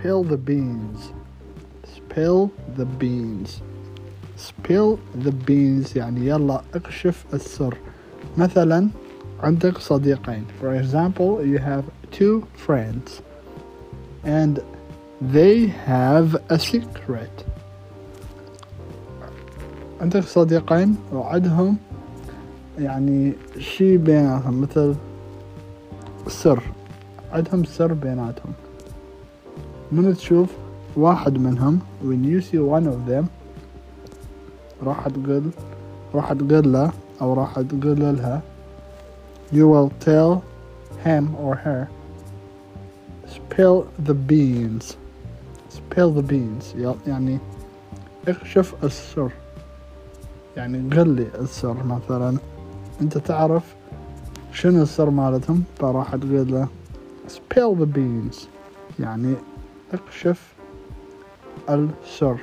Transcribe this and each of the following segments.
spill the beans spill the beans spill the beans يعني يلا اكشف السر مثلا عندك صديقين for example you have two friends and they have a secret عندك صديقين وعندهم يعني شي بيناتهم مثل سر عندهم سر بيناتهم من تشوف واحد منهم when you see one of them راح تقول راح تقول له أو راح تقول لها you will tell him or her. Spill the beans. Spill the beans. يعني اكشف السر. يعني قل لي السر مثلا. أنت تعرف شنو السر مالتهم؟ فراح تقول له spill the beans. يعني اكشف السر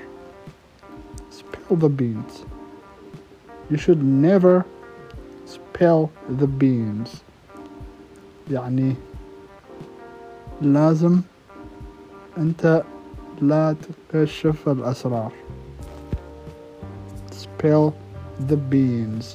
spill the beans you should never spill the beans يعني لازم انت لا تكشف الاسرار spill the beans